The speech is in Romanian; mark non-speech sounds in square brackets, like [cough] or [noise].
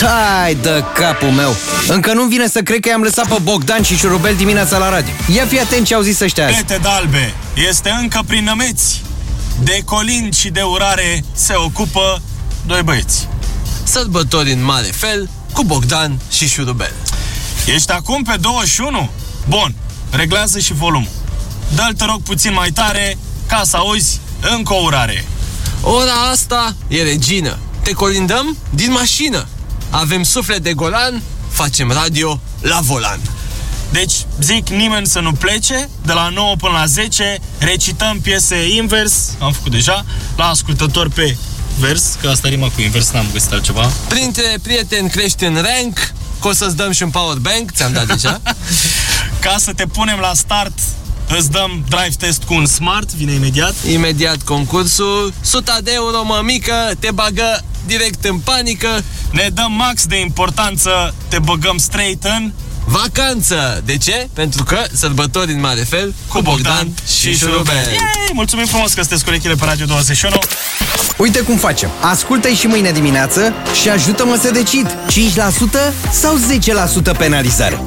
Tai de capul meu! Încă nu vine să cred că i-am lăsat pe Bogdan și Șurubel dimineața la radio. Ia fi atent ce au zis ăștia azi. Pete dalbe, este încă prin nămeți. De colind și de urare se ocupă doi băieți. Sărbători în mare fel cu Bogdan și Șurubel. Ești acum pe 21? Bun, reglează și volumul. Dă-l, te rog, puțin mai tare ca să auzi încă o urare. Ora asta e regină. Te colindăm din mașină. Avem suflet de golan, facem radio la volan. Deci, zic nimeni să nu plece, de la 9 până la 10 recităm piese invers, am făcut deja, la ascultător pe vers, că asta rima cu invers, n-am găsit altceva. Printre prieteni crești în rank, că o să-ți dăm și un power bank, ți-am dat deja. [laughs] Ca să te punem la start, îți dăm drive test cu un smart, vine imediat. Imediat concursul, 100 de euro mămică, te bagă direct în panică. Ne dăm max de importanță, te băgăm straight în Vacanță! De ce? Pentru că sărbători în mare fel cu Bogdan și Șurubel. Yay! Mulțumim frumos că sunteți cu urechile pe Radio 21. Uite cum facem. Ascultă-i și mâine dimineață și ajută-mă să decid. 5% sau 10% penalizare?